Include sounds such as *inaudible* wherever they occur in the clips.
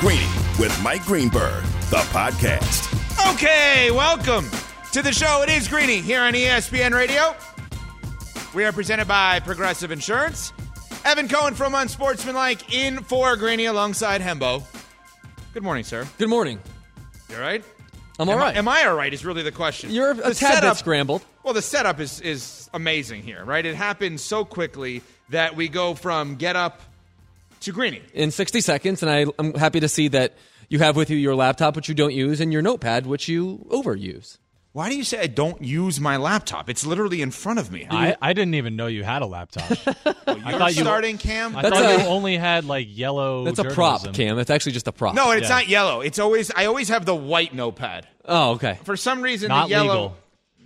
Greeny with Mike Greenberg, the podcast. Okay, welcome to the show. It is Greeny here on ESPN Radio. We are presented by Progressive Insurance. Evan Cohen from Unsportsmanlike in for Greeny alongside Hembo. Good morning, sir. Good morning. You all right? I'm am all I- am I all right? Is really the question. You're a The tad bit scrambled. Well, the setup is is amazing here, right? It happened so quickly that we go from get up to Greeny. in 60 seconds, and I, I'm happy to see that you have with you your laptop, which you don't use, and your notepad, which you overuse. Why do you say I don't use my laptop? It's literally in front of me. I, I didn't even know you had a laptop. *laughs* You're thought you- starting, Cam. I That's thought a- you only had like yellow. That's a prop, journalism. Cam. That's actually just a prop. No, it's Yeah. not yellow. It's always I always have the white notepad. Oh, okay. For some reason, Not the yellow legal.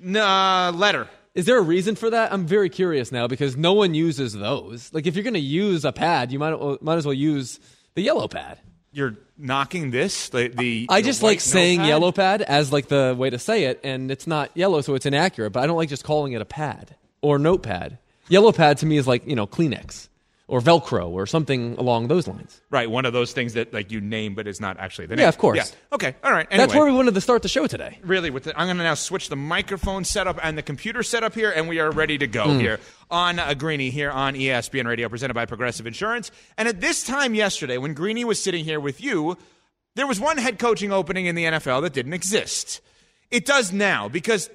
Nah, uh, letter. Is there a reason for that? I'm very curious now because no one uses those. Like, if you're going to use a pad, you might might as well use the yellow pad. You're knocking this. The, the I just like saying notepad? yellow pad as like the way to say it, and it's not yellow, so it's inaccurate. But I don't like just calling it a pad or notepad. Yellow pad to me is like you know Kleenex or Velcro or something along those lines. Right, one of those things that like you name, but it's not actually the name. Yeah, of course. Yeah. Okay. All right. Anyway, That's where we wanted to start the show today. really with the, I'm going to now switch the microphone setup and the computer setup here, and we are ready to go here on uh, Greeny here on ESPN Radio, presented by Progressive Insurance. And at this time yesterday, when Greeny was sitting here with you, there was one head coaching opening in the NFL that didn't exist. It does now because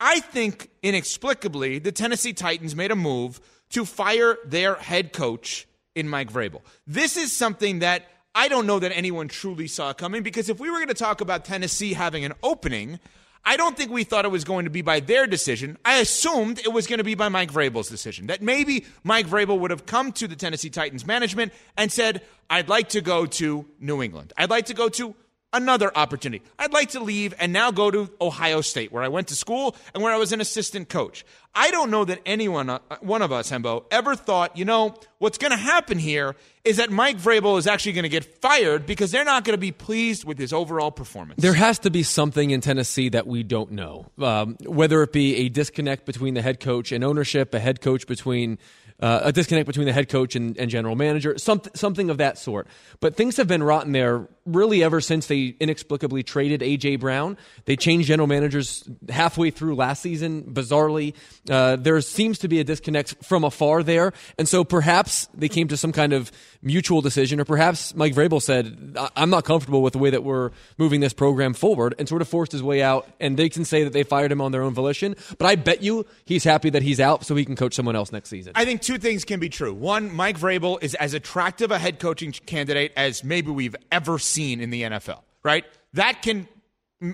I think inexplicably the Tennessee Titans made a move to fire their head coach in Mike Vrabel. This is something that I don't know that anyone truly saw coming because if we were going to talk about Tennessee having an opening, I don't think we thought it was going to be by their decision. I assumed it was going to be by Mike Vrabel's decision. That maybe Mike Vrabel would have come to the Tennessee Titans management and said, I'd like to go to New England. I'd like to go to another opportunity. I'd like to leave and now go to Ohio State, where I went to school and where I was an assistant coach. I don't know that anyone, uh, one of us, Hembo, ever thought, you know, what's going to happen here is that Mike Vrabel is actually going to get fired because they're not going to be pleased with his overall performance. There has to be something in Tennessee that we don't know. Um, whether it be a disconnect between the head coach and ownership, a head coach between uh, a disconnect between the head coach and, and general manager, something something of that sort. But things have been rotten there really ever since they inexplicably traded AJ Brown. They changed general managers halfway through last season. Bizarrely, uh, there seems to be a disconnect from afar there, and so perhaps they came to some kind of mutual decision, or perhaps Mike Vrabel said, "I- "I'm not comfortable with the way that we're moving this program forward," and sort of forced his way out. And they can say that they fired him on their own volition, but I bet you he's happy that he's out so he can coach someone else next season. I think two things can be true. One, Mike Vrabel is as attractive a head coaching candidate as maybe we've ever seen in the NFL, right? That can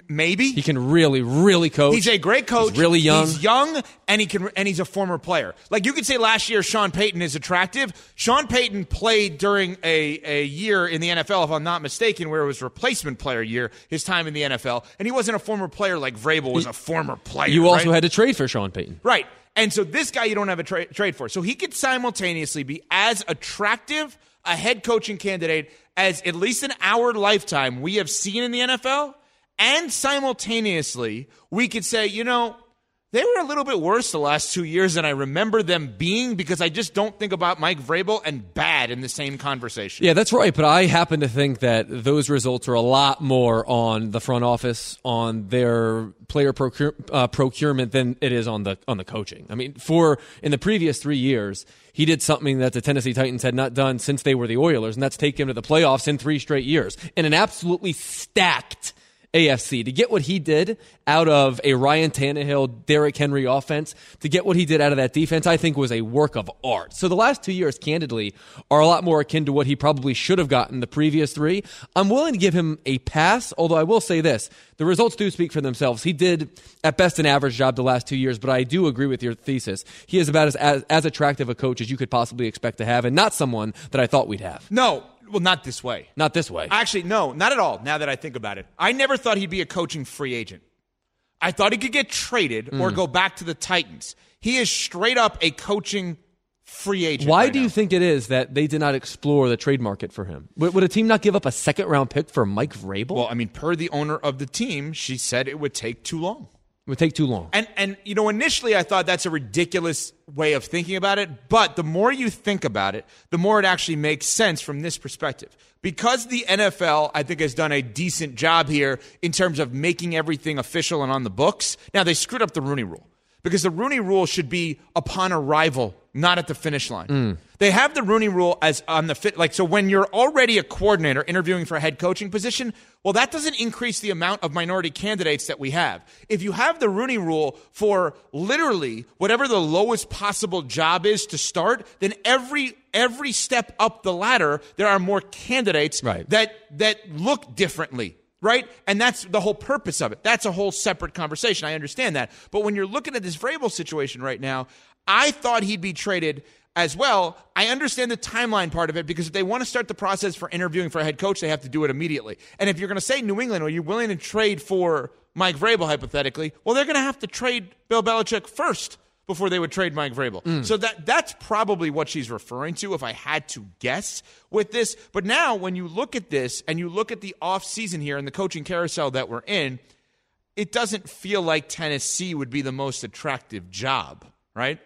maybe he can really, really coach. He's a great coach. He's really young. He's young, and he can, and he's a former player. Like you could say, last year Sean Payton is attractive. Sean Payton played during a, a year in the NFL, if I'm not mistaken, where it was replacement player year. His time in the NFL, and he wasn't a former player like Vrabel was a former player. you also right? had to trade for Sean Payton. Right. And so this guy you don't have a tra- trade for. So he could simultaneously be as attractive a head coaching candidate as at least in our lifetime we have seen in the NFL. And simultaneously, we could say, you know, they were a little bit worse the last two years than I remember them being because I just don't think about Mike Vrabel and bad in the same conversation. Yeah, that's right. But I happen to think that those results are a lot more on the front office, on their player procure, uh, procurement than it is on the on the coaching. I mean, for in the previous three years, he did something that the Tennessee Titans had not done since they were the Oilers, and that's take him to the playoffs in three straight years in an absolutely stacked. AFC to get what he did out of a Ryan Tannehill, Derrick Henry offense, to get what he did out of that defense, I think was a work of art. So the last two years, candidly, are a lot more akin to what he probably should have gotten the previous three. I'm willing to give him a pass, although I will say this. The results do speak for themselves. He did, at best, an average job the last two years, but I do agree with your thesis. He is about as, as, as attractive a coach as you could possibly expect to have, and not someone that I thought we'd have. No, well, not this way. Not this way. Actually, no, not at all. Now that I think about it, I never thought he'd be a coaching free agent. I thought he could get traded or Hmm. go back to the Titans. He is straight up a coaching free agent. Why right do you think it is that they did not explore the trade market for him? Would, would a team not give up a second round pick for Mike Vrabel? Well, I mean, per the owner of the team, she said it would take too long. It would take too long. And and you know, initially I thought that's a ridiculous way of thinking about it, but the more you think about it, the more it actually makes sense from this perspective. Because the NFL, I think, has done a decent job here in terms of making everything official and on the books. Now they screwed up the Rooney rule because the Rooney rule should be upon arrival, not at the finish line. Mm. They have the Rooney rule as on the fit like so when you're already a coordinator interviewing for a head coaching position, well that doesn't increase the amount of minority candidates that we have. If you have the Rooney rule for literally whatever the lowest possible job is to start, then every every step up the ladder there are more candidates Right. that that look differently right? And that's the whole purpose of it. That's a whole separate conversation. I understand that. But when you're looking at this Vrabel situation right now, I thought he'd be traded as well. I understand the timeline part of it because if they want to start the process for interviewing for a head coach, they have to do it immediately. And if you're going to say New England, are you willing to trade for Mike Vrabel hypothetically? Well, they're going to have to trade Bill Belichick first before they would trade Mike Vrabel. Mm. So that that's probably what she's referring to if I had to guess with this. But now when you look at this and you look at the offseason here and the coaching carousel that we're in, it doesn't feel like Tennessee would be the most attractive job, right?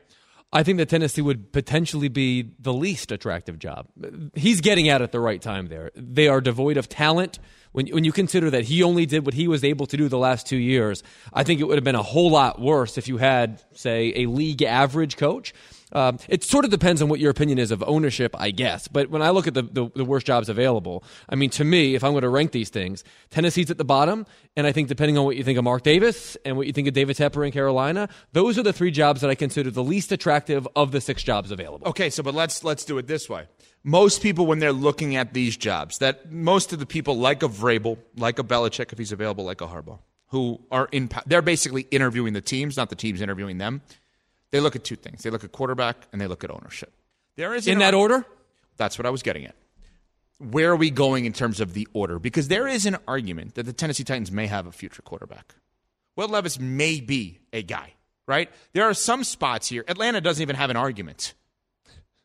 I think that Tennessee would potentially be the least attractive job. He's getting out at the right time there. They are devoid of talent. When, when you consider that he only did what he was able to do the last two years, I think it would have been a whole lot worse if you had, say, a league average coach. Um, it sort of depends on what your opinion is of ownership, I guess. But when I look at the, the, the worst jobs available, I mean, to me, if I'm going to rank these things, Tennessee's at the bottom. And I think depending on what you think of Mark Davis and what you think of David Tepper in Carolina, those are the three jobs that I consider the least attractive of the six jobs available. Okay, so but let's let's do it this way. Most people, when they're looking at these jobs, that most of the people like a Vrabel, like a Belichick, if he's available, like a Harbaugh, who are in, they're basically interviewing the teams, not the teams interviewing them. They look at two things: they look at quarterback and they look at ownership. There is In that order? That's what I was getting at. Where are we going in terms of the order? Because there is an argument that the Tennessee Titans may have a future quarterback. Will Levis may be a guy, right? There are some spots here. Atlanta doesn't even have an argument.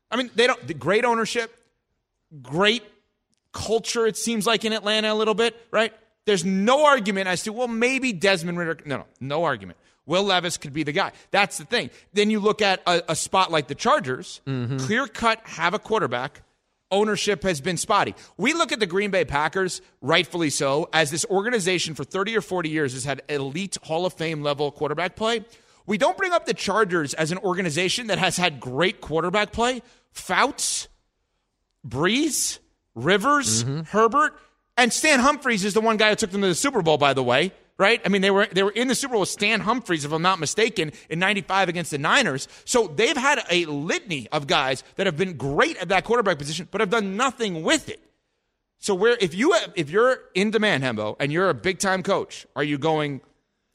I mean, they don't. The great ownership, great culture. It seems like in Atlanta a little bit, right? There's no argument as to well, maybe Desmond Ridder. No, no, no argument. Will Levis could be the guy. That's the thing. Then you look at a, a spot like the Chargers, mm-hmm. clear cut, have a quarterback. Ownership has been spotty. We look at the Green Bay Packers, rightfully so, as this organization for 30 or 40 years has had elite Hall of Fame level quarterback play. We don't bring up the Chargers as an organization that has had great quarterback play. Fouts, Brees, Rivers, mm-hmm. Herbert, and Stan Humphries is the one guy who took them to the Super Bowl, by the way. Right? I mean, they were they were in the Super Bowl with Stan Humphries, if I'm not mistaken, in '95 against the Niners. So they've had a litany of guys that have been great at that quarterback position, but have done nothing with it. So where if you have, if you're in demand, Hembo, and you're a big time coach, are you going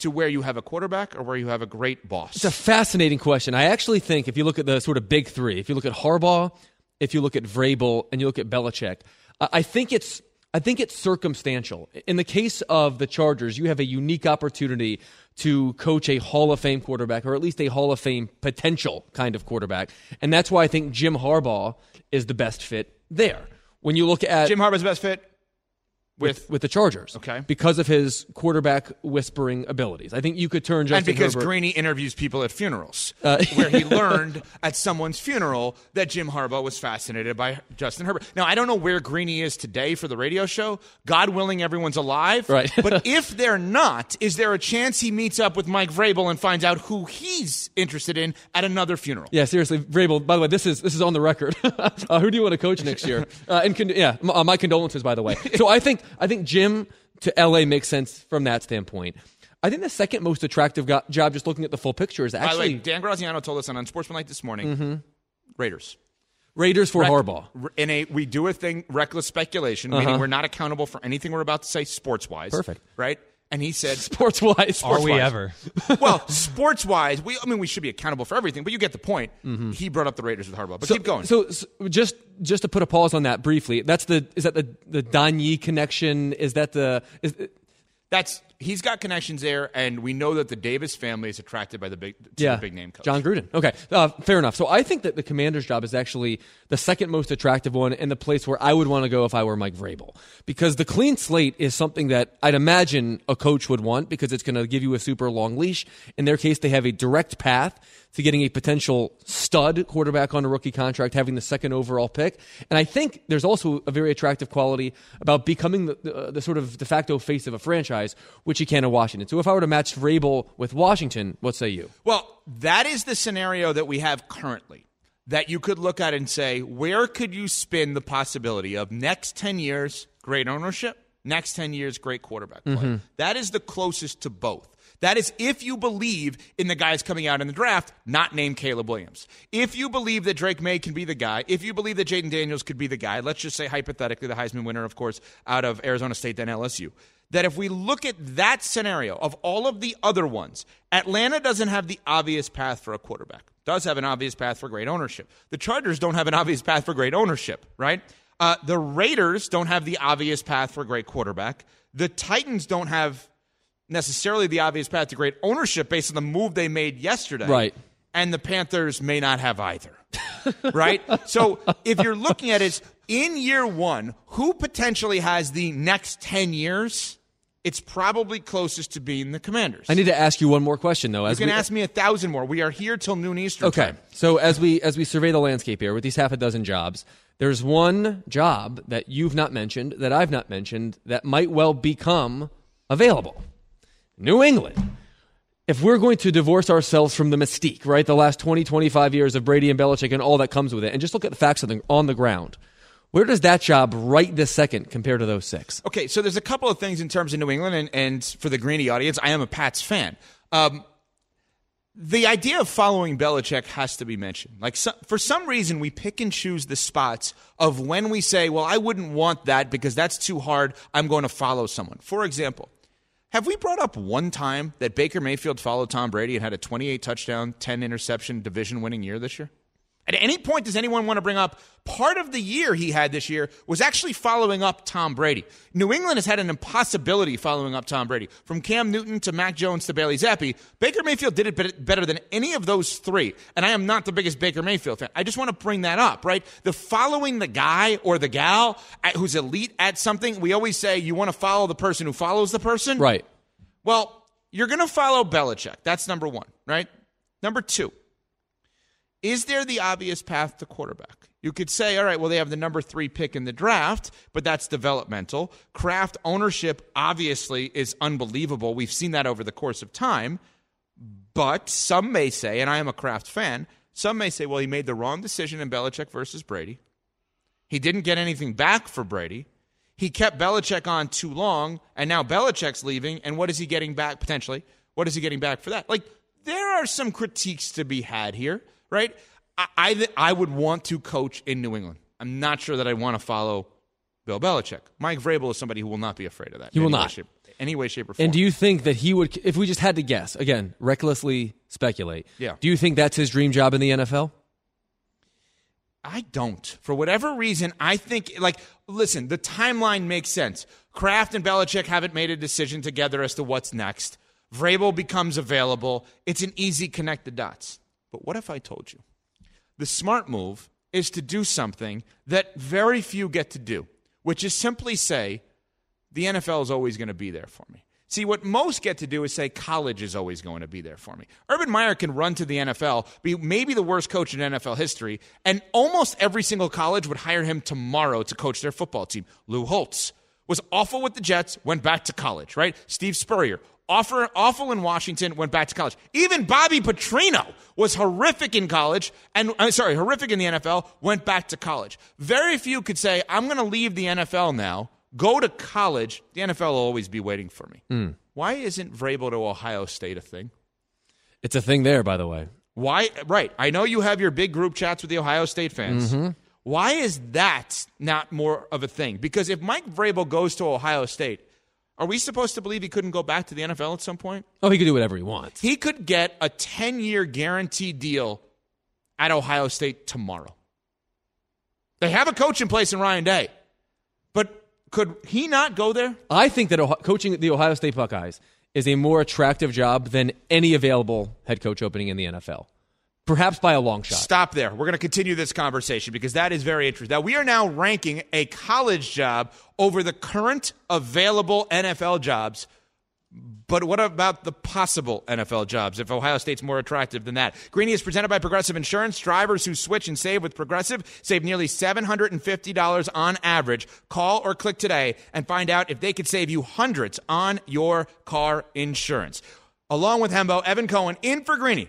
to where you have a quarterback or where you have a great boss? It's a fascinating question. I actually think if you look at the sort of big three, if you look at Harbaugh, if you look at Vrabel, and you look at Belichick, I I think it's I think it's circumstantial. In the case of the Chargers, you have a unique opportunity to coach a Hall of Fame quarterback, or at least a Hall of Fame potential kind of quarterback, and that's why I think Jim Harbaugh is the best fit there. When you look at Jim Harbaugh's best fit with, with the Chargers, Okay. because of his quarterback whispering abilities, I think you could turn Justin and because Herbert- Greeny interviews people at funerals, Uh, *laughs* where he learned at someone's funeral that Jim Harbaugh was fascinated by Justin Herbert. Now I don't know where Greeny is today for the radio show. God willing, everyone's alive. Right. but *laughs* if they're not, is there a chance he meets up with Mike Vrabel and finds out who he's interested in at another funeral? Yeah, seriously, Vrabel. By the way, this is this is on the record. *laughs* uh, who do you want to coach next year? Uh, and con- yeah, uh, my condolences, by the way. So I think I think Jim to LA makes sense from that standpoint. I think the second most attractive go- job, just looking at the full picture, is By the actually way, Dan Graziano told us on Unsportsmanlike this morning. Mm-hmm. Raiders. Raiders for Rec- Harbaugh. In a we do a thing reckless speculation, meaning we're not accountable for anything we're about to say sports wise. Uh-huh. Perfect. Right? And he said Sports wise, Are we ever? *laughs* well, sports wise, we I mean we should be accountable for everything, but you get the point. He brought up the Raiders with Harbaugh. But keep going. Mm-hmm. So, so just just to put a pause on that briefly, that's the is that the the Donye connection? Is that the is, That's he's got connections there, and we know that the Davis family is attracted by the big, to yeah, the big name coach. Jon Gruden. Okay, uh, fair enough. So I think that the commander's job is actually the second most attractive one and the place where I would want to go if I were Mike Vrabel. Because the clean slate is something that I'd imagine a coach would want because it's going to give you a super long leash. In their case, they have a direct path to getting a potential stud quarterback on a rookie contract, having the second overall pick. And I think there's also a very attractive quality about becoming the, the, the sort of de facto face of a franchise, which he can in Washington. So if I were to match Vrabel with Washington, what say you? Well, that is the scenario that we have currently that you could look at and say, where could you spin the possibility of next 10 years, great ownership, next 10 years, great quarterback play? Mm-hmm. That is the closest to both. That is if you believe in the guys coming out in the draft, not named Caleb Williams. If you believe that Drake Maye can be the guy, if you believe that Jayden Daniels could be the guy, let's just say hypothetically the Heisman winner, of course, out of Arizona State, then LSU. That if we look at that scenario of all of the other ones, Atlanta doesn't have the obvious path for a quarterback. Does have an obvious path for great ownership. The Chargers don't have an obvious path for great ownership, right? Uh, the Raiders don't have the obvious path for great quarterback. The Titans don't have necessarily the obvious path to great ownership based on the move they made yesterday. Right. And the Panthers may not have either. *laughs* right? So if you're looking at it in year one, who potentially has the next 10 years? It's probably closest to being the Commanders. I need to ask you one more question, though. you can we, ask me a thousand more. We are here till noon Eastern Okay. time. So as we as we survey the landscape here with these half a dozen jobs, there's one job that you've not mentioned that I've not mentioned that might well become available. New England. If we're going to divorce ourselves from the mystique, right, the last 20, 25 years of Brady and Belichick and all that comes with it, and just look at the facts on the, on the ground, where does that job right this second compare to those six? Okay, so there's a couple of things in terms of New England, and, and for the Greeny audience, I am a Pats fan. Um, the idea of following Belichick has to be mentioned. Like so, for some reason, we pick and choose the spots of when we say, "Well, I wouldn't want that because that's too hard. I'm going to follow someone." For example, have we brought up one time that Baker Mayfield followed Tom Brady and had a 28 touchdown, 10 interception, division winning year this year? At any point, does anyone want to bring up part of the year he had this year was actually following up Tom Brady? New England has had an impossibility following up Tom Brady. From Cam Newton to Mac Jones to Bailey Zappe, Baker Mayfield did it better than any of those three. And I am not the biggest Baker Mayfield fan. I just want to bring that up, right? The following the guy or the gal who's elite at something, we always say you want to follow the person who follows the person. Right. Well, you're going to follow Belichick. That's number one, right? Number two, is there the obvious path to quarterback? You could say, all right, well, they have the number three pick in the draft, but that's developmental. Kraft ownership obviously is unbelievable. We've seen that over the course of time. But some may say, and I am a Kraft fan, some may say, well, he made the wrong decision in Belichick versus Brady. He didn't get anything back for Brady. He kept Belichick on too long, and now Belichick's leaving. And what is he getting back potentially? What is he getting back for that? Like, there are some critiques to be had here, right? I, I, I would want to coach in New England. I'm not sure that I want to follow Bill Belichick. Mike Vrabel is somebody who will not be afraid of that. He will way, not. shape, any way, shape, or form. And do you think that he would, if we just had to guess, again, recklessly speculate, Yeah. do you think that's his dream job in the NFL? I don't. For whatever reason, I think, like, listen, the timeline makes sense. Kraft and Belichick haven't made a decision together as to what's next. Vrabel becomes available. It's an easy connect the dots. But what if I told you? The smart move is to do something that very few get to do, which is simply say, the NFL is always going to be there for me. See, what most get to do is say college is always going to be there for me. Urban Meyer can run to the NFL, be maybe the worst coach in NFL history, and almost every single college would hire him tomorrow to coach their football team. Lou Holtz was awful with the Jets, went back to college, right? Steve Spurrier, awful, awful in Washington, went back to college. Even Bobby Petrino was horrific in college, and uh, sorry, horrific in the NFL, went back to college. Very few could say, I'm going to leave the NFL now go to college, the NFL will always be waiting for me. Why isn't Vrabel to Ohio State a thing? It's a thing there, by the way. Why? Right. I know you have your big group chats with the Ohio State fans. Why is that not more of a thing? Because if Mike Vrabel goes to Ohio State, are we supposed to believe he couldn't go back to the NFL at some point? Oh, he could do whatever he wants. He could get a 10 year guaranteed deal at Ohio State tomorrow. They have a coach in place in Ryan Day, but could he not go there? I think that Ohio, coaching the Ohio State Buckeyes is a more attractive job than any available head coach opening in the NFL. Perhaps by a long shot. Stop there. We're going to continue this conversation because that is very interesting. Now, we are now ranking a college job over the current available NFL jobs. But what about the possible NFL jobs if Ohio State's more attractive than that? Greeny is presented by Progressive Insurance. Drivers who switch and save with Progressive save nearly $750 on average. Call or click today and find out if they could save you hundreds on your car insurance. Along with Hembo, Evan Cohen in for Greeny.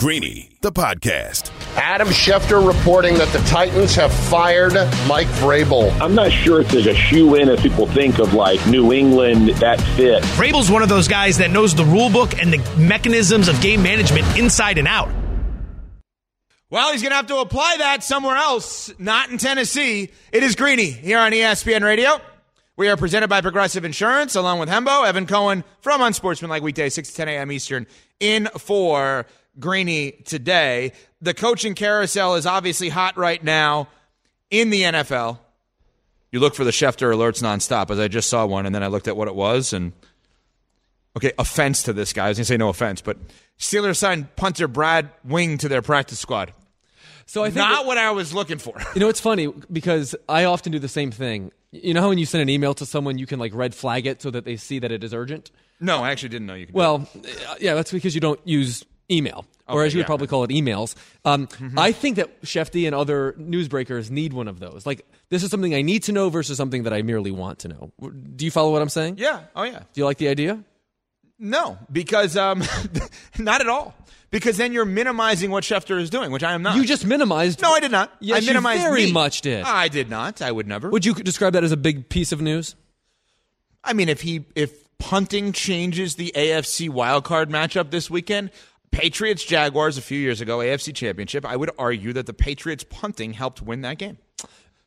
Greeny, the podcast. Adam Schefter reporting that the Titans have fired Mike Vrabel. I'm not sure if there's a shoe in as people think of like New England that fit. Vrabel's one of those guys that knows the rule book and the mechanisms of game management inside and out. Well, he's going to have to apply that somewhere else, not in Tennessee. It is Greeny here on ESPN Radio. We are presented by Progressive Insurance, along with Hembo, Evan Cohen from Unsportsmanlike Weekday, 6 to 10 a.m. Eastern, in for Greeny today. The coaching carousel is obviously hot right now in the NFL. You look for the Schefter alerts nonstop, as I just saw one, and then I looked at what it was, and okay, offense to this guy. I was going to say no offense, but Steelers signed punter Brad Wing to their practice squad. So I think Not that- what I was looking for. You know, it's funny because I often do the same thing. You know how when you send an email to someone, you can like red flag it so that they see that it is urgent? No, I actually didn't know you could. do Well, yeah, that's because you don't use email, or as you would probably call it, emails. Um, I think that Schefty and other newsbreakers need one of those. Like, this is something I need to know versus something that I merely want to know. Do you follow what I'm saying? yeah. Oh, yeah. Do you like the idea? No, because um, *laughs* not at all. Because then you're minimizing what Schefter is doing, which I am not. You just minimized. no, I did not. Yes, I you minimized very me. much did. I did not. I would never. Would you describe that as a big piece of news? I mean, if he if punting changes the AFC wildcard matchup this weekend, Patriots Jaguars a few years ago, AFC Championship, I would argue that the Patriots punting helped win that game.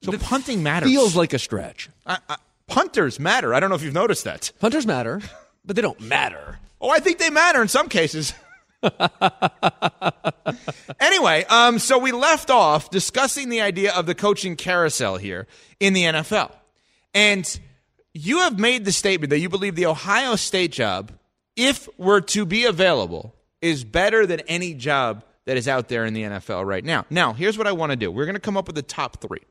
So punting matters. Feels like a stretch. I, I, punters matter. I don't know if you've noticed that. Punters matter, but they don't matter. Oh, I think they matter in some cases. *laughs* anyway, um, so we left off discussing the idea of the coaching carousel here in the NFL. And you have made the statement that you believe the Ohio State job, if were to be available, is better than any job that is out there in the NFL right now. Now, here's what I want to do. We're going to come up with the top three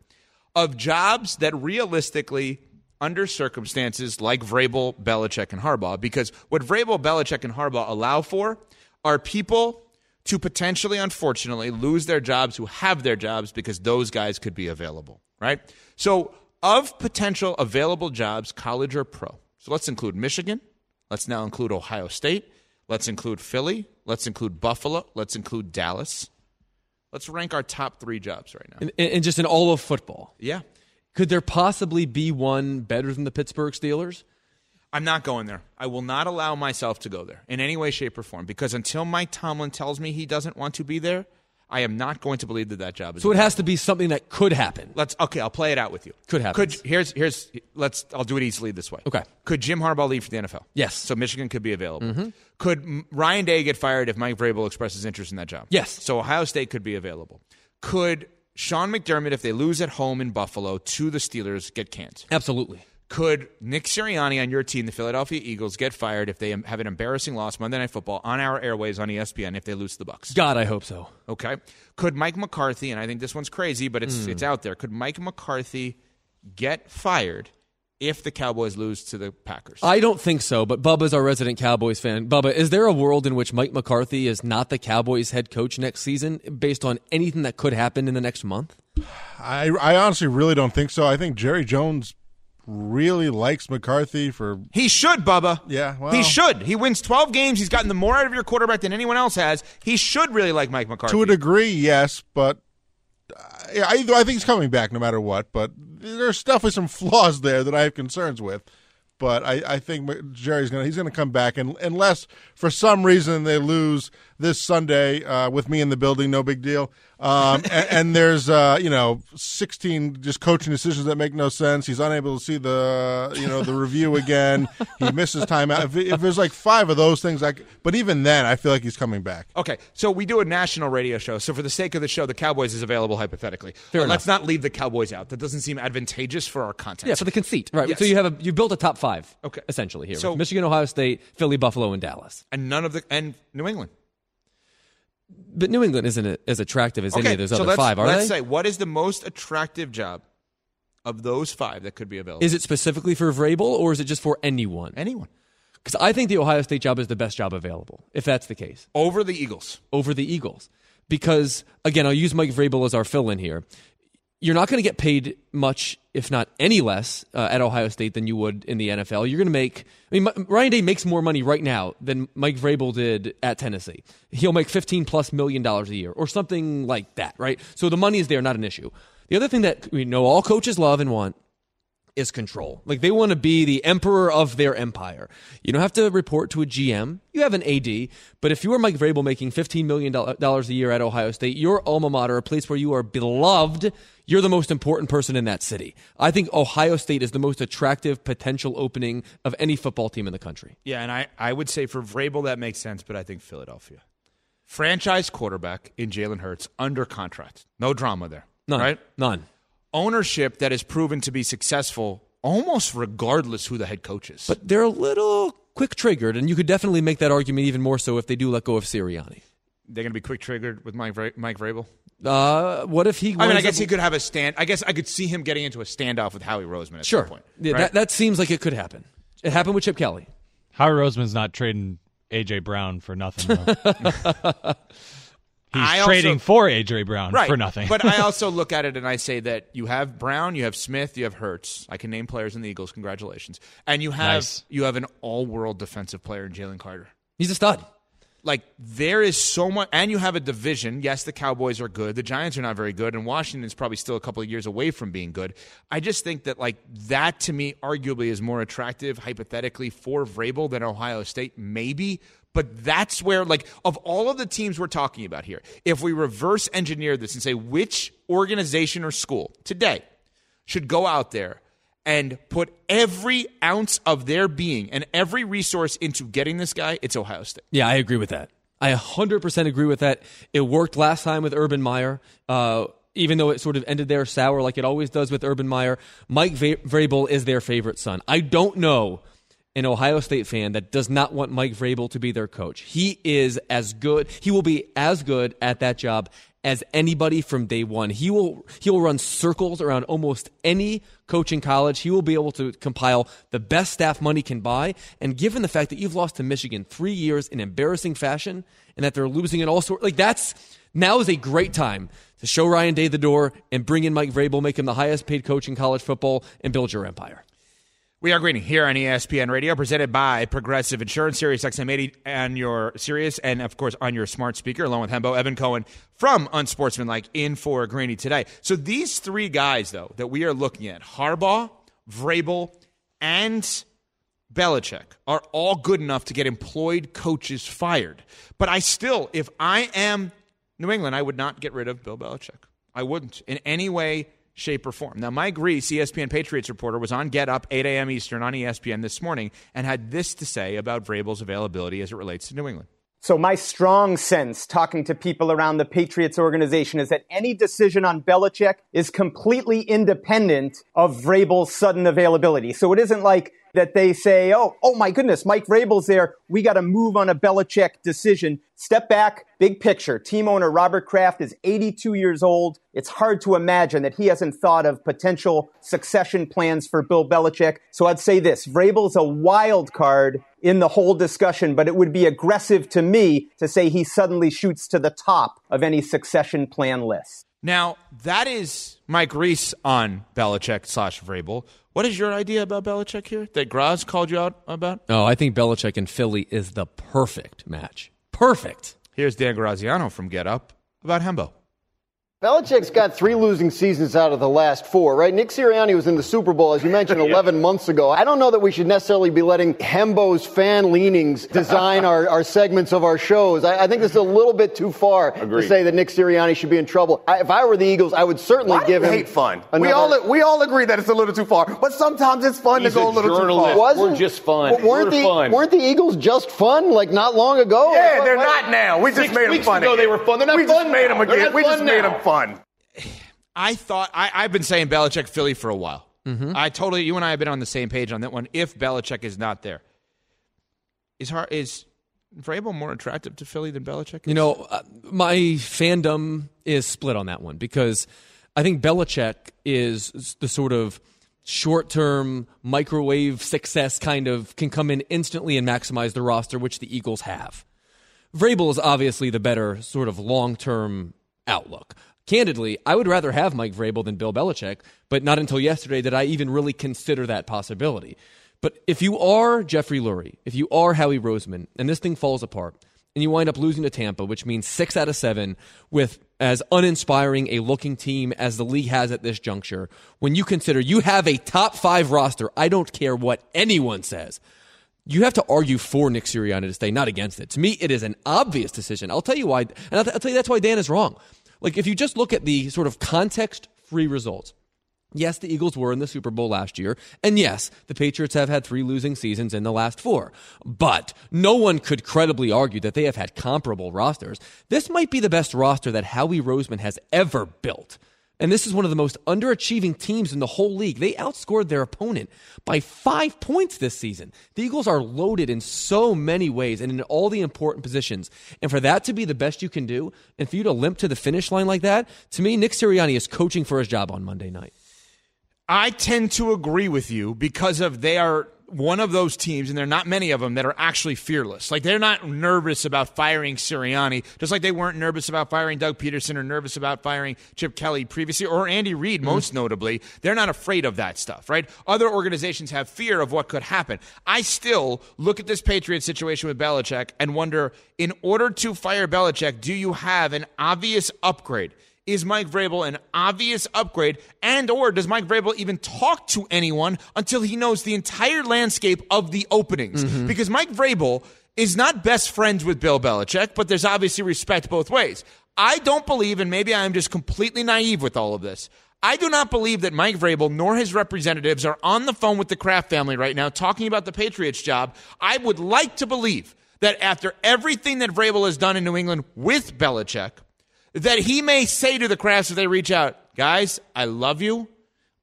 of jobs that realistically, under circumstances like Vrabel, Belichick, and Harbaugh, because what Vrabel, Belichick, and Harbaugh allow for are people to potentially, unfortunately, lose their jobs who have their jobs because those guys could be available, right? So, of potential available jobs, college or pro. So let's include Michigan. Let's now include Ohio State. Let's include Philly. Let's include Buffalo. Let's include Dallas. Let's rank our top three jobs right now. And, and just in all of football, Yeah. could there possibly be one better than the Pittsburgh Steelers? I'm not going there. I will not allow myself to go there in any way, shape, or form because until Mike Tomlin tells me he doesn't want to be there, I am not going to believe that that job is. So it has to be something that could happen. Let's okay. I'll play it out with you. Could happen. Could here's here's let's. I'll do it easily this way. Okay. Could Jim Harbaugh leave for the NFL? Yes. So Michigan could be available. Mm-hmm. Could Ryan Day get fired if Mike Vrabel expresses interest in that job? Yes. So Ohio State could be available. Could Sean McDermott, if they lose at home in Buffalo to the Steelers, get canned? Absolutely. Could Nick Sirianni on your team, the Philadelphia Eagles, get fired if they have an embarrassing loss Monday Night Football on our airways on ESPN if they lose to the Bucs? God, I hope so. Okay. Could Mike McCarthy, and I think this one's crazy, but it's Hmm. it's out there. Could Mike McCarthy get fired if the Cowboys lose to the Packers? I don't think so, but Bubba's our resident Cowboys fan. Bubba, is there a world in which Mike McCarthy is not the Cowboys head coach next season based on anything that could happen in the next month? I, I honestly really don't think so. I think Jerry Jones really likes McCarthy for he should, Bubba. Yeah, well- he should. He wins 12 games. He's gotten the more out of your quarterback than anyone else has. He should really like Mike McCarthy. to a degree, yes, but I, I I think he's coming back no matter what. But there's definitely some flaws there that I have concerns with. But I, I think Jerry's gonna he's gonna come back, and unless for some reason they lose this Sunday uh, with me in the building, no big deal. Um, and, and there's uh, you know 16 just coaching decisions that make no sense. He's unable to see the you know the review again. He misses time out. If, if there's like five of those things, like but even then, I feel like he's coming back. Okay, so we do a national radio show. So for the sake of the show, the Cowboys is available hypothetically. Fair enough. let's not leave the Cowboys out. That doesn't seem advantageous for our content. Yeah, for the conceit, right? Yes. So you have a you built a top five, Okay. essentially here. So- with Michigan, Ohio State, Philly, Buffalo, and Dallas. and none of the and New England. But New England isn't as attractive as any of those so other let's, five, are they? let's say what is the most attractive job of those five that could be available? Is it specifically for Vrabel or is it just for anyone? anyone Because I think the Ohio State job is the best job available, if that's the case, over the Eagles? over the Eagles. Because again, I'll use Mike Vrabel as our fill-in here. You're not going to get paid much, if not any less, uh, at Ohio State than you would in the NFL. You're going to make. I mean, Ryan Day makes more money right now than Mike Vrabel did at Tennessee. He'll make 15 plus million dollars a year, or something like that, right? So the money is there, not an issue. The other thing that we know all coaches love and want is control. Like they want to be the emperor of their empire. You don't have to report to a GM. You have an AD, but if you are Mike Vrabel making $15 million a year at Ohio State, your alma mater, a place where you are beloved, you're the most important person in that city. I think Ohio State is the most attractive potential opening of any football team in the country. Yeah, and I, I would say for Vrabel that makes sense, but I think Philadelphia. Franchise quarterback in Jalen Hurts under contract. No drama there. None. Right? None. Ownership that has proven to be successful almost regardless who the head coach is. But they're a little quick triggered, and you could definitely make that argument even more so if they do let go of Sirianni. they're going to be quick triggered with Mike, Vra- Mike Vrabel. Uh, what if he? I mean, I guess up- he could have a stand. I guess I could see him getting into a standoff with Howie Roseman at Sure. some point. Yeah, right? that, that seems like it could happen. It happened with Chip Kelly. Howie Roseman's not trading AJ Brown for nothing. *laughs* Though. He's I also- trading for AJ Brown right. for nothing. but I *laughs* also look at it and I say that you have Brown, you have Smith, you have Hurts. I can name players in the Eagles. Congratulations. And you have Nice. you have an all-world defensive player in Jalen Carter. He's a stud. Like there is so much, and you have a division. Yes, the Cowboys are good. The Giants are not very good, and Washington's probably still a couple of years away from being good. I just think that like that to me, arguably, is more attractive hypothetically for Vrabel than Ohio State, maybe. But that's where, like, of all of the teams we're talking about here, if we reverse engineer this and say which organization or school today should go out there and put every ounce of their being and every resource into getting this guy, it's Ohio State. Yeah, I agree with that. I 100% agree with that. It worked last time with Urban Meyer. Uh, even though it sort of ended there sour like it always does with Urban Meyer, Mike Vrabel is their favorite son. I don't know an Ohio State fan that does not want Mike Vrabel to be their coach. He is as good. He will be as good at that job as anybody from day one. He will he will run circles around almost any coach in college. He will be able to compile the best staff money can buy. And given the fact that you've lost to Michigan three years in embarrassing fashion, and that they're losing in all sorts, like that's now is a great time to show Ryan Day the door and bring in Mike Vrabel, make him the highest paid coach in college football, and build your empire. We are Greeny here on ESPN Radio, presented by Progressive Insurance, Sirius XM80 and your Sirius, and of course on your smart speaker, along with Hembo Evan Cohen from Unsportsmanlike in for Greeny today. So these three guys, though, that we are looking at, Harbaugh, Vrabel, and Belichick, are all good enough to get employed coaches fired. But I still, if I am New England, I would not get rid of Bill Belichick. I wouldn't in any way, shape, or form. Now, Mike Reiss, ESPN Patriots reporter, was on Get Up 8 a.m. Eastern on ESPN this morning and had this to say about Vrabel's availability as it relates to New England. So, my strong sense, talking to people around the Patriots organization, is that any decision on Belichick is completely independent of Vrabel's sudden availability. So, it isn't like that they say, oh, oh my goodness, Mike Vrabel's there. We got to move on a Belichick decision. Step back, big picture. Team owner Robert Kraft is 82 years old. It's hard to imagine that he hasn't thought of potential succession plans for Bill Belichick. So I'd say this Vrabel's a wild card in the whole discussion, but it would be aggressive to me to say he suddenly shoots to the top of any succession plan list. Now, that is Mike Reiss on Belichick slash Vrabel. What is your idea about Belichick here that Graz called you out about? Oh, I think Belichick and Philly is the perfect match. Perfect. Here's Dan Graziano from Get Up about Hembo. Belichick's got three losing seasons out of the last four, right? Nick Sirianni was in the Super Bowl, as you mentioned, *laughs* 11 months ago. I don't know that we should necessarily be letting Hembo's fan leanings *laughs* design our, our segments of our shows. I, I, think this is a little bit too far Agreed. to say that Nick Sirianni should be in trouble. I, if I were the Eagles, I would certainly Why give him hate fun. Another... We all we all agree that it's a little too far, but sometimes it's fun He's to go a, a little journalist. too far. Wasn't, We're just fun. Weren't We're the, fun. Weren't the Eagles just fun like not long ago? Yeah, like, they're not now. We just Six made them fun. Ago they were fun. They're not we fun just made them again. We just now. made them fun. *sighs* I thought I, have been saying Belichick Philly for a while. Mm-hmm. I totally you and I have been on the same page on that one. If Belichick is not there, is hard, is Vrabel more attractive to Philly than Belichick? Is? You know, uh, my fandom is split on that one because I think Belichick is the sort of short-term microwave success kind of can come in instantly and maximize the roster, which the Eagles have. Vrabel is obviously the better sort of long-term outlook candidly, I would rather have Mike Vrabel than Bill Belichick, but not until yesterday did I even really consider that possibility. But if you are Jeffrey Lurie, if you are Howie Roseman, and this thing falls apart, and you wind up losing to Tampa, which means six out of seven, with as uninspiring a looking team as the league has at this juncture, when you consider you have a top five roster, I don't care what anyone says. You have to argue for Nick Sirianni to stay, not against it. To me, it is an obvious decision. I'll tell you why, and I'll, I'll tell you that's why Dan is wrong. Like, if you just look at the sort of context free results, Yes, the Eagles were in the Super Bowl last year. And yes, the Patriots have had three losing seasons in the last four. But no one could credibly argue that they have had comparable rosters. This might be the best roster that Howie Roseman has ever built. And this is one of the most underachieving teams in the whole league. They outscored their opponent by five points this season. The Eagles are loaded in so many ways and in all the important positions. And for that to be the best you can do, and for you to limp to the finish line like that, to me, Nick Sirianni is coaching for his job on Monday night. I tend to agree with you because of they are one of those teams, and there are not many of them that are actually fearless. Like they're not nervous about firing Sirianni, just like they weren't nervous about firing Doug Pederson or nervous about firing Chip Kelly previously or Andy Reid, mm-hmm. most notably. They're not afraid of that stuff, right? Other organizations have fear of what could happen. I still look at this Patriot situation with Belichick and wonder, in order to fire Belichick, do you have an obvious upgrade? Is Mike Vrabel an obvious upgrade and or does Mike Vrabel even talk to anyone until he knows the entire landscape of the openings? Mm-hmm. Because Mike Vrabel is not best friends with Bill Belichick, but there's obviously respect both ways. I don't believe, and maybe I'm just completely naive with all of this. I do not believe that Mike Vrabel nor his representatives are on the phone with the Kraft family right now talking about the Patriots job. I would like to believe that after everything that Vrabel has done in New England with Belichick, that he may say to the Krafts if they reach out, guys, I love you.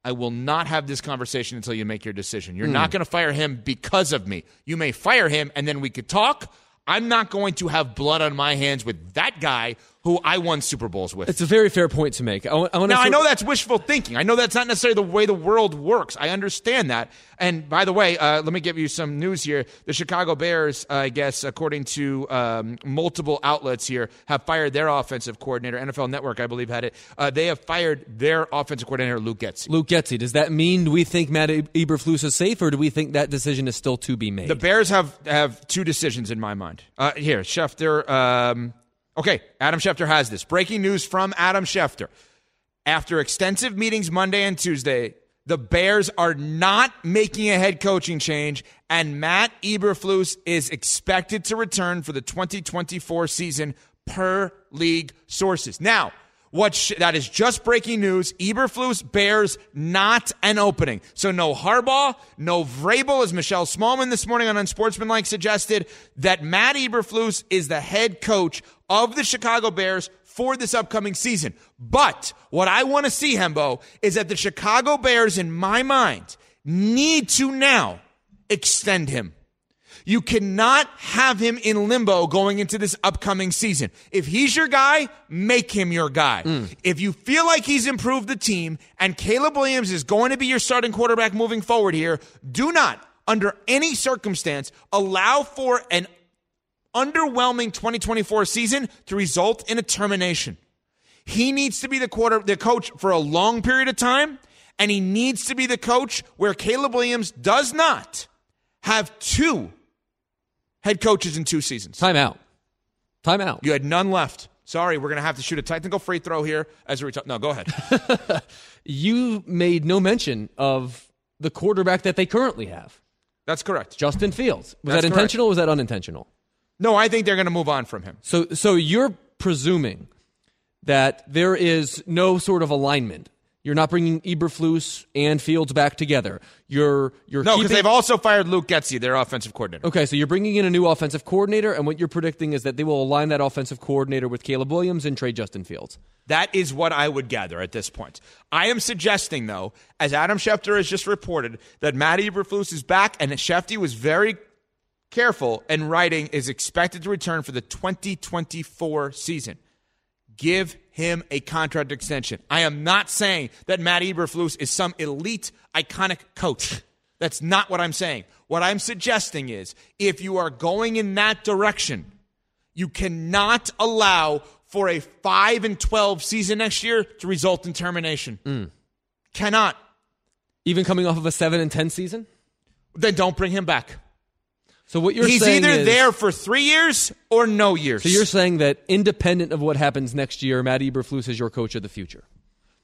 I will not have this conversation until you make your decision. You're mm. not going to fire him because of me. You may fire him and then we could talk. I'm not going to have blood on my hands with that guy who I won Super Bowls with. It's a very fair point to make. I, I now, I know that's wishful thinking. I know that's not necessarily the way the world works. I understand that. And by the way, uh, let me give you some news here. The Chicago Bears, uh, I guess, according to um, multiple outlets here, have fired their offensive coordinator. NFL Network, I believe, had it. Uh, they have fired their offensive coordinator, Luke Getsy. Luke Getsy. Does that mean we think Matt Eberflus is safe, or do we think that decision is still to be made? The Bears have, have two decisions in my mind. Uh, here, Schefter. Um, Okay, Adam Schefter has this. Breaking news from Adam Schefter. After extensive meetings Monday and Tuesday, the Bears are not making a head coaching change, and Matt Eberflus is expected to return for the 2024 season per league sources. Now, what sh- that is just breaking news. Eberflus Bears not an opening. So no Harbaugh, no Vrabel, as Michelle Smallmon this morning on Unsportsmanlike suggested that Matt Eberflus is the head coach of the Chicago Bears for this upcoming season. But what I want to see, Hembo, is that the Chicago Bears, in my mind, need to now extend him. You cannot have him in limbo going into this upcoming season. If he's your guy, make him your guy. Mm. If you feel like he's improved the team and Caleb Williams is going to be your starting quarterback moving forward here, do not, under any circumstance, allow for an underwhelming 2024 season to result in a termination. He needs to be the quarter the coach for a long period of time and he needs to be the coach where Caleb Williams does not have two head coaches in two seasons. Time out. Time out. You had none left. Sorry, we're going to have to shoot a technical free throw here as we talk. No, go ahead. *laughs* you made no mention of the quarterback that they currently have. That's correct. Justin Fields. Was That's that intentional or was that unintentional? No, I think they're going to move on from him. So so you're presuming that there is no sort of alignment. You're not bringing Eberflus and Fields back together. You're you're No, because keeping- they've also fired Luke Getsy, their offensive coordinator. Okay, so you're bringing in a new offensive coordinator, and what you're predicting is that they will align that offensive coordinator with Caleb Williams and trade Justin Fields. That is what I would gather at this point. I am suggesting, though, as Adam Schefter has just reported, that Matt Eberflus is back, and Schefter was very careful and writing is expected to return for the 2024 season. Give him a contract extension. I am not saying that Matt Eberflus is some elite, iconic coach. That's not what I'm saying. What I'm suggesting is if you are going in that direction, you cannot allow for a 5 and 12 season next year to result in termination. Hmm. Cannot. Even coming off of a seven and ten season, Then don't bring him back. So what you're saying He's saying either is- there for three years or no years. So you're saying that independent of what happens next year, Matt Eberflus is your coach of the future.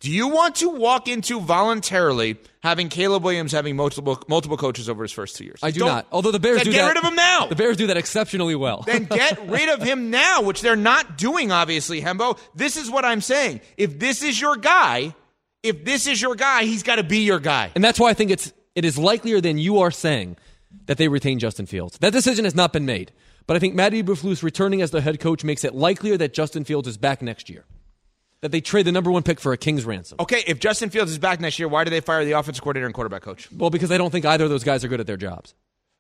Do you want to walk into voluntarily having Caleb Williams having multiple multiple coaches over his first two years? I do Don't- not. Although the Bears do that. Then do get that, rid of him now. The Bears do that exceptionally well. then *laughs* get rid of him now, which they're not doing, obviously, Hembo. This is what I'm saying. If this is your guy, if this is your guy, he's got to be your guy. And that's why I think it's it is likelier than you are saying that they retain Justin Fields. That decision has not been made. But I think Matt Eberflus returning as the head coach makes it likelier that Justin Fields is back next year. That they trade the number one pick for a king's ransom. Okay, if Justin Fields is back next year, why do they fire the offensive coordinator and quarterback coach? Well, because I don't think either of those guys are good at their jobs.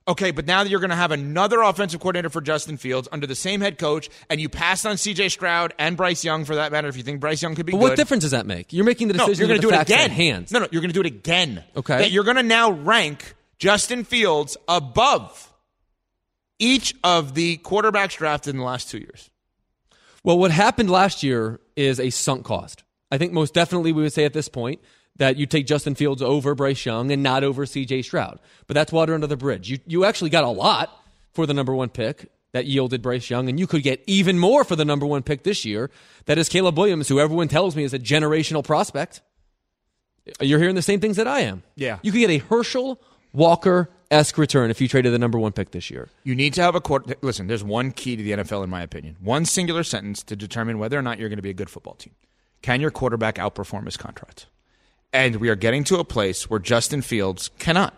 Okay, but now that you're going to have another offensive coordinator for Justin Fields under the same head coach, and you passed on C.J. Stroud and Bryce Young for that matter, if you think Bryce Young could be But good. what difference does that make? You're making the No, decision. you're going to do it again. Hands. No, no, you're going to do it again. Okay. That you're going to now rank Justin Fields above each of the quarterbacks drafted in the last two years. Well, what happened last year is a sunk cost. I think most definitely we would say at this point that you take Justin Fields over Bryce Young and not over CJ Stroud. But that's water under the bridge. You you actually got a lot for the number one pick that yielded Bryce Young, and you could get even more for the number one pick this year. That is Caleb Williams, who everyone tells me is a generational prospect. You're hearing the same things that I am. Yeah. You could get a Herschel Walker esque return if you traded the number one pick this year. You need to have a quarter. Listen, there's one key to the NFL, in my opinion. One singular sentence to determine whether or not you're going to be a good football team. Can your quarterback outperform his contract? And we are getting to a place where Justin Fields cannot.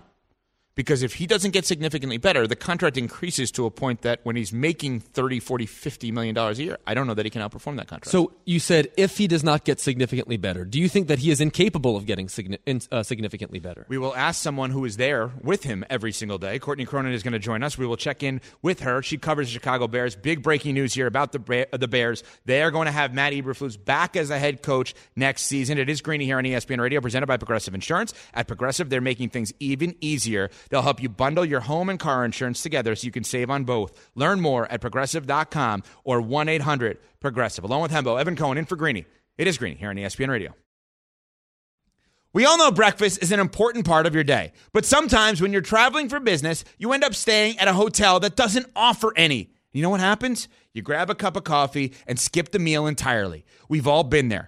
Because if he doesn't get significantly better, the contract increases to a point that when he's making 30, 40, 50 million dollars a year, I don't know that he can outperform that contract. So you said if he does not get significantly better, do you think that he is incapable of getting signi- uh, significantly better? We will ask someone who is there with him every single day. Courtney Cronin is going to join us. We will check in with her. She covers the Chicago Bears. Big breaking news here about the Bear- the Bears. They are going to have Matt Eberflus back as a head coach next season. It is Greeny here on ESPN Radio, presented by Progressive Insurance. At Progressive, they're making things even easier. They'll help you bundle your home and car insurance together so you can save on both. Learn more at progressive.com or 1 800 Progressive. Along with Hembo, Evan Cohen in for Greeny. It is Greeny here on ESPN Radio. We all know breakfast is an important part of your day, but sometimes when you're traveling for business, you end up staying at a hotel that doesn't offer any. You know what happens? You grab a cup of coffee and skip the meal entirely. We've all been there.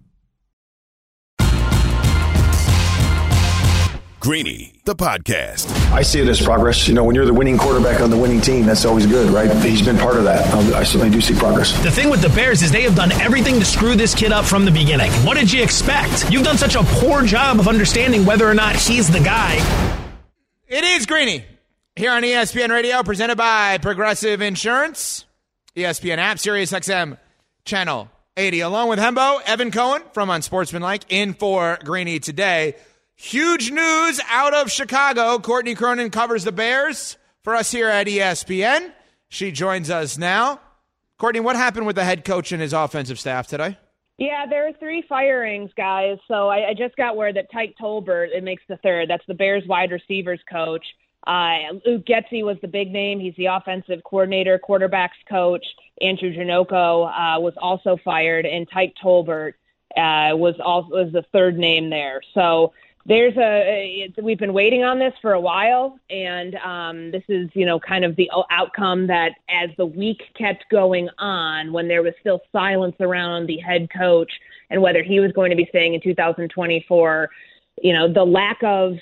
Greeny, the podcast. I see it as progress. You know, when you're the winning quarterback on the winning team, that's always good, right? He's been part of that. I certainly do see progress. The thing with the Bears is they have done everything to screw this kid up from the beginning. What did you expect? You've done such a poor job of understanding whether or not he's the guy. It is Greeny here on ESPN Radio, presented by Progressive Insurance, ESPN app, Sirius XM channel 80. Along with Hembo, Evan Cohen from Unsportsmanlike in for Greeny today. Huge news out of Chicago. Courtney Cronin covers the Bears for us here at ESPN. She joins us now. Courtney, what happened with the head coach and his offensive staff today? Yeah, there are three firings, guys. So I, I just got word that Tyke Tolbert it makes the third. That's the Bears wide receivers coach. Uh, Luke Getsy was the big name. He's the offensive coordinator, quarterbacks coach. Andrew Janocko uh, was also fired, and Tyke Tolbert uh, was also was the third name there. So there's a we've been waiting on this for a while and um, this is you know kind of the outcome that as the week kept going on when there was still silence around the head coach and whether he was going to be staying in 2024 you know the lack of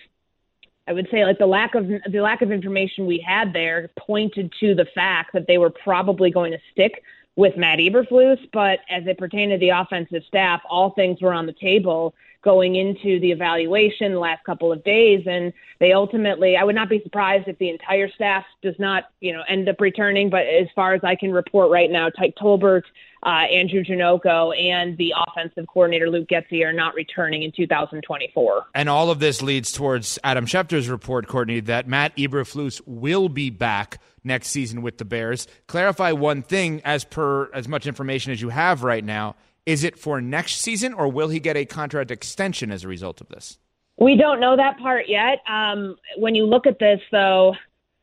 i would say like the lack of the lack of information we had there pointed to the fact that they were probably going to stick with Matt Eberflus, but as it pertained to the offensive staff, all things were on the table going into the evaluation the last couple of days. And they ultimately, I would not be surprised if the entire staff does not, you know, end up returning. But as far as I can report right now, Tyke Tolbert, uh, Andrew Janocko, and the offensive coordinator Luke Getsy are not returning in 2024. And all of this leads towards Adam Schefter's report, Courtney, that Matt Eberflus will be back next season with the Bears. Clarify one thing as per as much information as you have right now is it for next season, or will he get a contract extension as a result of this? We don't know that part yet. Um, when you look at this, though,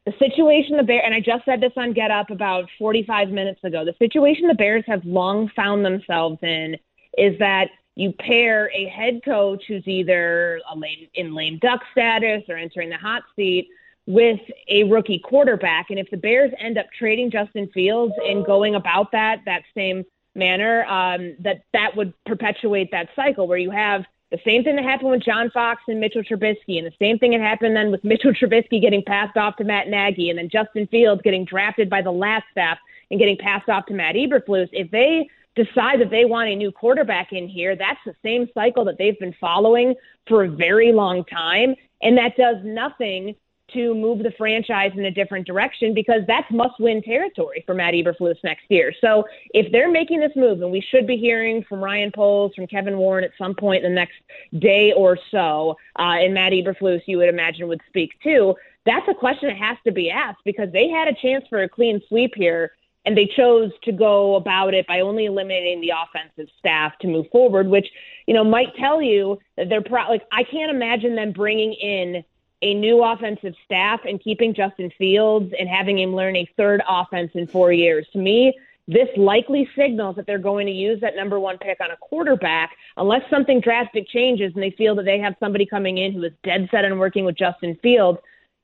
the situation the Bears, and I just said this on Get Up about 45 minutes ago, the situation the Bears have long found themselves in is that you pair a head coach who's either lame, in lame duck status or entering the hot seat with a rookie quarterback. And if the Bears end up trading Justin Fields and going about that that same manner, um, that that would perpetuate that cycle where you have the same thing that happened with John Fox and Mitchell Trubisky, and the same thing that happened then with Mitchell Trubisky getting passed off to Matt Nagy, and then Justin Fields getting drafted by the last staff and getting passed off to Matt Eberflus. If they decide that they want a new quarterback in here, that's the same cycle that they've been following for a very long time, and that does nothing to move the franchise in a different direction because that's must win territory for Matt Eberflus next year. So if they're making this move, and we should be hearing from Ryan Poles, from Kevin Warren at some point in the next day or so, uh, and Matt Eberflus, you would imagine, would speak too, that's a question that has to be asked because they had a chance for a clean sweep here. And they chose to go about it by only eliminating the offensive staff to move forward, which, you know, might tell you that they're pro- like, I can't imagine them bringing in a new offensive staff and keeping Justin Fields and having him learn a third offense in four years. To me, this likely signals that they're going to use that number one pick on a quarterback unless something drastic changes and they feel that they have somebody coming in who is dead set on working with Justin Fields.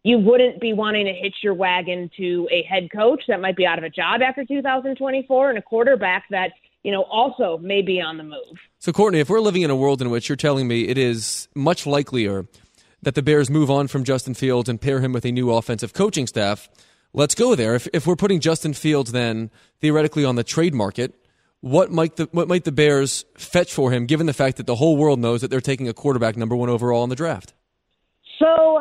You wouldn't be wanting to hitch your wagon to a head coach that might be out of a job after 2024 and a quarterback that you know, also may be on the move. So, Courtney, if we're living in a world in which you're telling me it is much likelier that the Bears move on from Justin Fields and pair him with a new offensive coaching staff. Let's go there. If, if we're putting Justin Fields then theoretically on the trade market, what might the what might the Bears fetch for him, given the fact that the whole world knows that they're taking a quarterback number one overall in the draft? So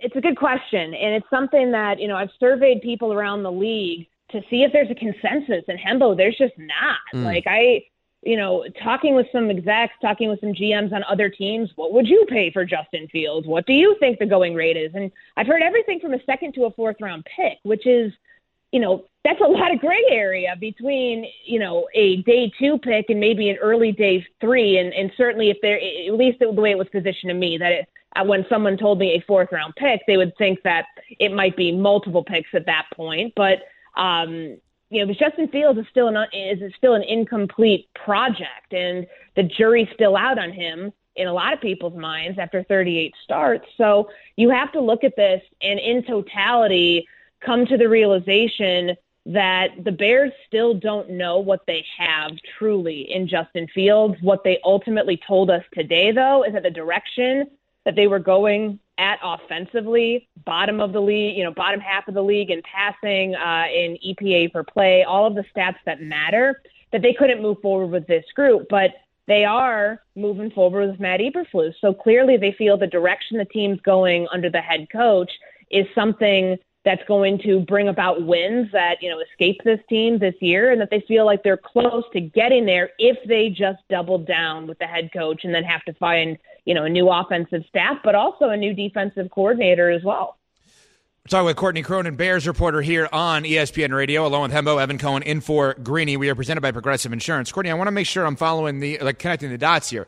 it's a good question, and it's something that you know I've surveyed people around the league to see if there's a consensus. And Hembo, there's just not. Mm. Like I you know, talking with some execs, talking with some GMs on other teams, what would you pay for Justin Fields? What do you think the going rate is? And I've heard everything from a second to a fourth round pick, which is, you know, that's a lot of gray area between, you know, a day two pick and maybe an early day three. And, and certainly if they're, at least the way it was positioned to me, that it, uh, when someone told me a fourth round pick, they would think that it might be multiple picks at that point. But, um, you know, but Justin Fields is still an is still an incomplete project, and the jury's still out on him in a lot of people's minds after 38 starts. So you have to look at this, and in totality, come to the realization that the Bears still don't know what they have truly in Justin Fields. What they ultimately told us today, though, is that the direction that they were going at offensively, bottom of the league, you know, bottom half of the league in passing, uh, in EPA per play, all of the stats that matter, that they couldn't move forward with this group. But they are moving forward with Matt Eberflus. So clearly they feel the direction the team's going under the head coach is something that's going to bring about wins that, you know, escape this team this year and that they feel like they're close to getting there if they just double down with the head coach and then have to find, you know, a new offensive staff, but also a new defensive coordinator as well. We're talking with Courtney Cronin, Bears reporter here on ESPN Radio, along with Hembo, Evan Cohen, in for Greeny. We are presented by Progressive Insurance. Courtney, I want to make sure I'm following the, like, connecting the dots here.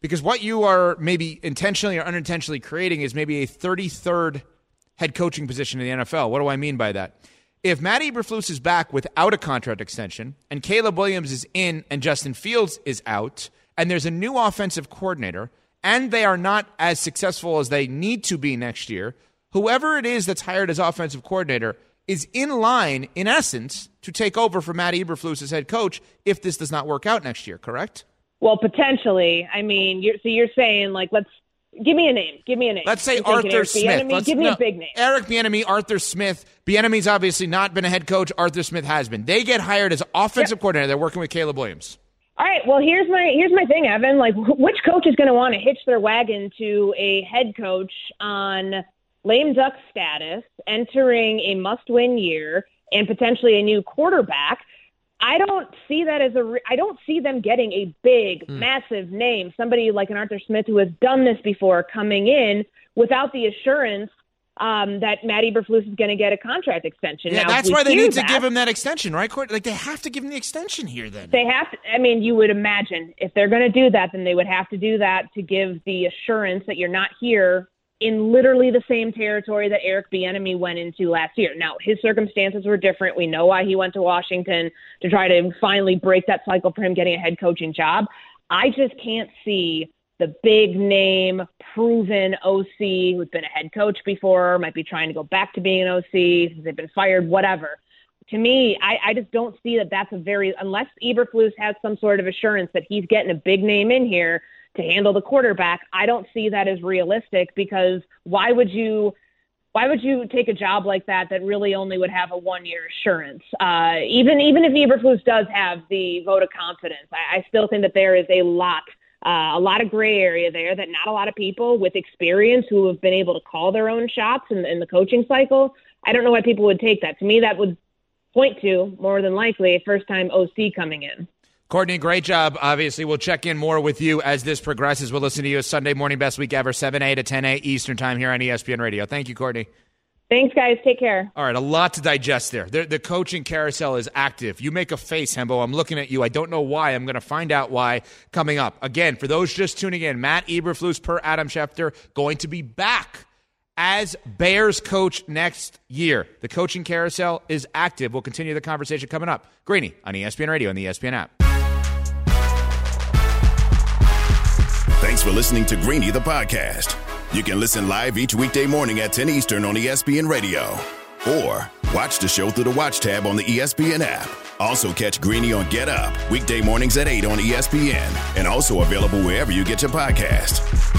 Because what you are maybe intentionally or unintentionally creating is maybe a 33rd head coaching position in the NFL. What do I mean by that? If Matt Eberflus is back without a contract extension, and Caleb Williams is in, and Justin Fields is out, and there's a new offensive coordinator, and they are not as successful as they need to be next year, whoever it is that's hired as offensive coordinator is in line, in essence, to take over for Matt Eberflus as head coach if this does not work out next year. Correct? Well, potentially. I mean, you're, so you're saying like let's Give me a name. Give me a name. Let's say I'm Arthur Eric Smith. Let's- Give me no, a big name. Eric Bieniemy, Arthur Smith. Bieniemy's obviously not been a head coach. Arthur Smith has been. They get hired as offensive coordinator. They're working with Caleb Williams. All right. Well, here's my here's my thing, Evan. Like, which coach is going to want to hitch their wagon to a head coach on lame duck status, entering a must-win year, and potentially a new quarterback? I don't see that as a. Re- I don't see them getting a big, Hmm. massive name, somebody like an Arthur Smith who has done this before, coming in without the assurance um, that Matt Eberflus is going to get a contract extension. Yeah, Now, that's why they need to give him that extension, right, Court? Like they have to give him the extension here. Then They have to, I mean, you would imagine if they're going to do that, then they would have to do that to give the assurance that you're not here in literally the same territory that Eric Bieniemy went into last year. Now, his circumstances were different. We know why he went to Washington to try to finally break that cycle for him getting a head coaching job. I just can't see the big name, proven OC who's been a head coach before, might be trying to go back to being an OC, they've been fired, whatever to me, I, I just don't see that that's a very unless Eberflus has some sort of assurance that he's getting a big name in here to handle the quarterback. I don't see that as realistic because why would you? Why would you take a job like that that really only would have a one year assurance? Uh, even even if Eberflus does have the vote of confidence, I, I still think that there is a lot uh, a lot of gray area there that not a lot of people with experience who have been able to call their own shots in, in the coaching cycle. I don't know why people would take that. To me, that would point to more than likely a first time OC coming in. Courtney, great job. Obviously, we'll check in more with you as this progresses. We'll listen to you Sunday morning, best week ever, 7 a to 10 a Eastern time here on ESPN Radio. Thank you, Courtney. Thanks, guys. Take care. All right, a lot to digest there. The, the coaching carousel is active. You make a face, Hembo. I'm looking at you. I don't know why. I'm going to find out why coming up. Again, for those just tuning in, Matt Eberflus, per Adam Schefter, going to be back as Bears coach next year. The coaching carousel is active. We'll continue the conversation coming up. Greeny on ESPN Radio and the ESPN app. Thanks for listening to Greeny the podcast. You can listen live each weekday morning at 10 Eastern on ESPN Radio. Or watch the show through the Watch tab on the ESPN app. Also catch Greeny on Get Up, weekday mornings at 8 on ESPN. And also available wherever you get your podcast.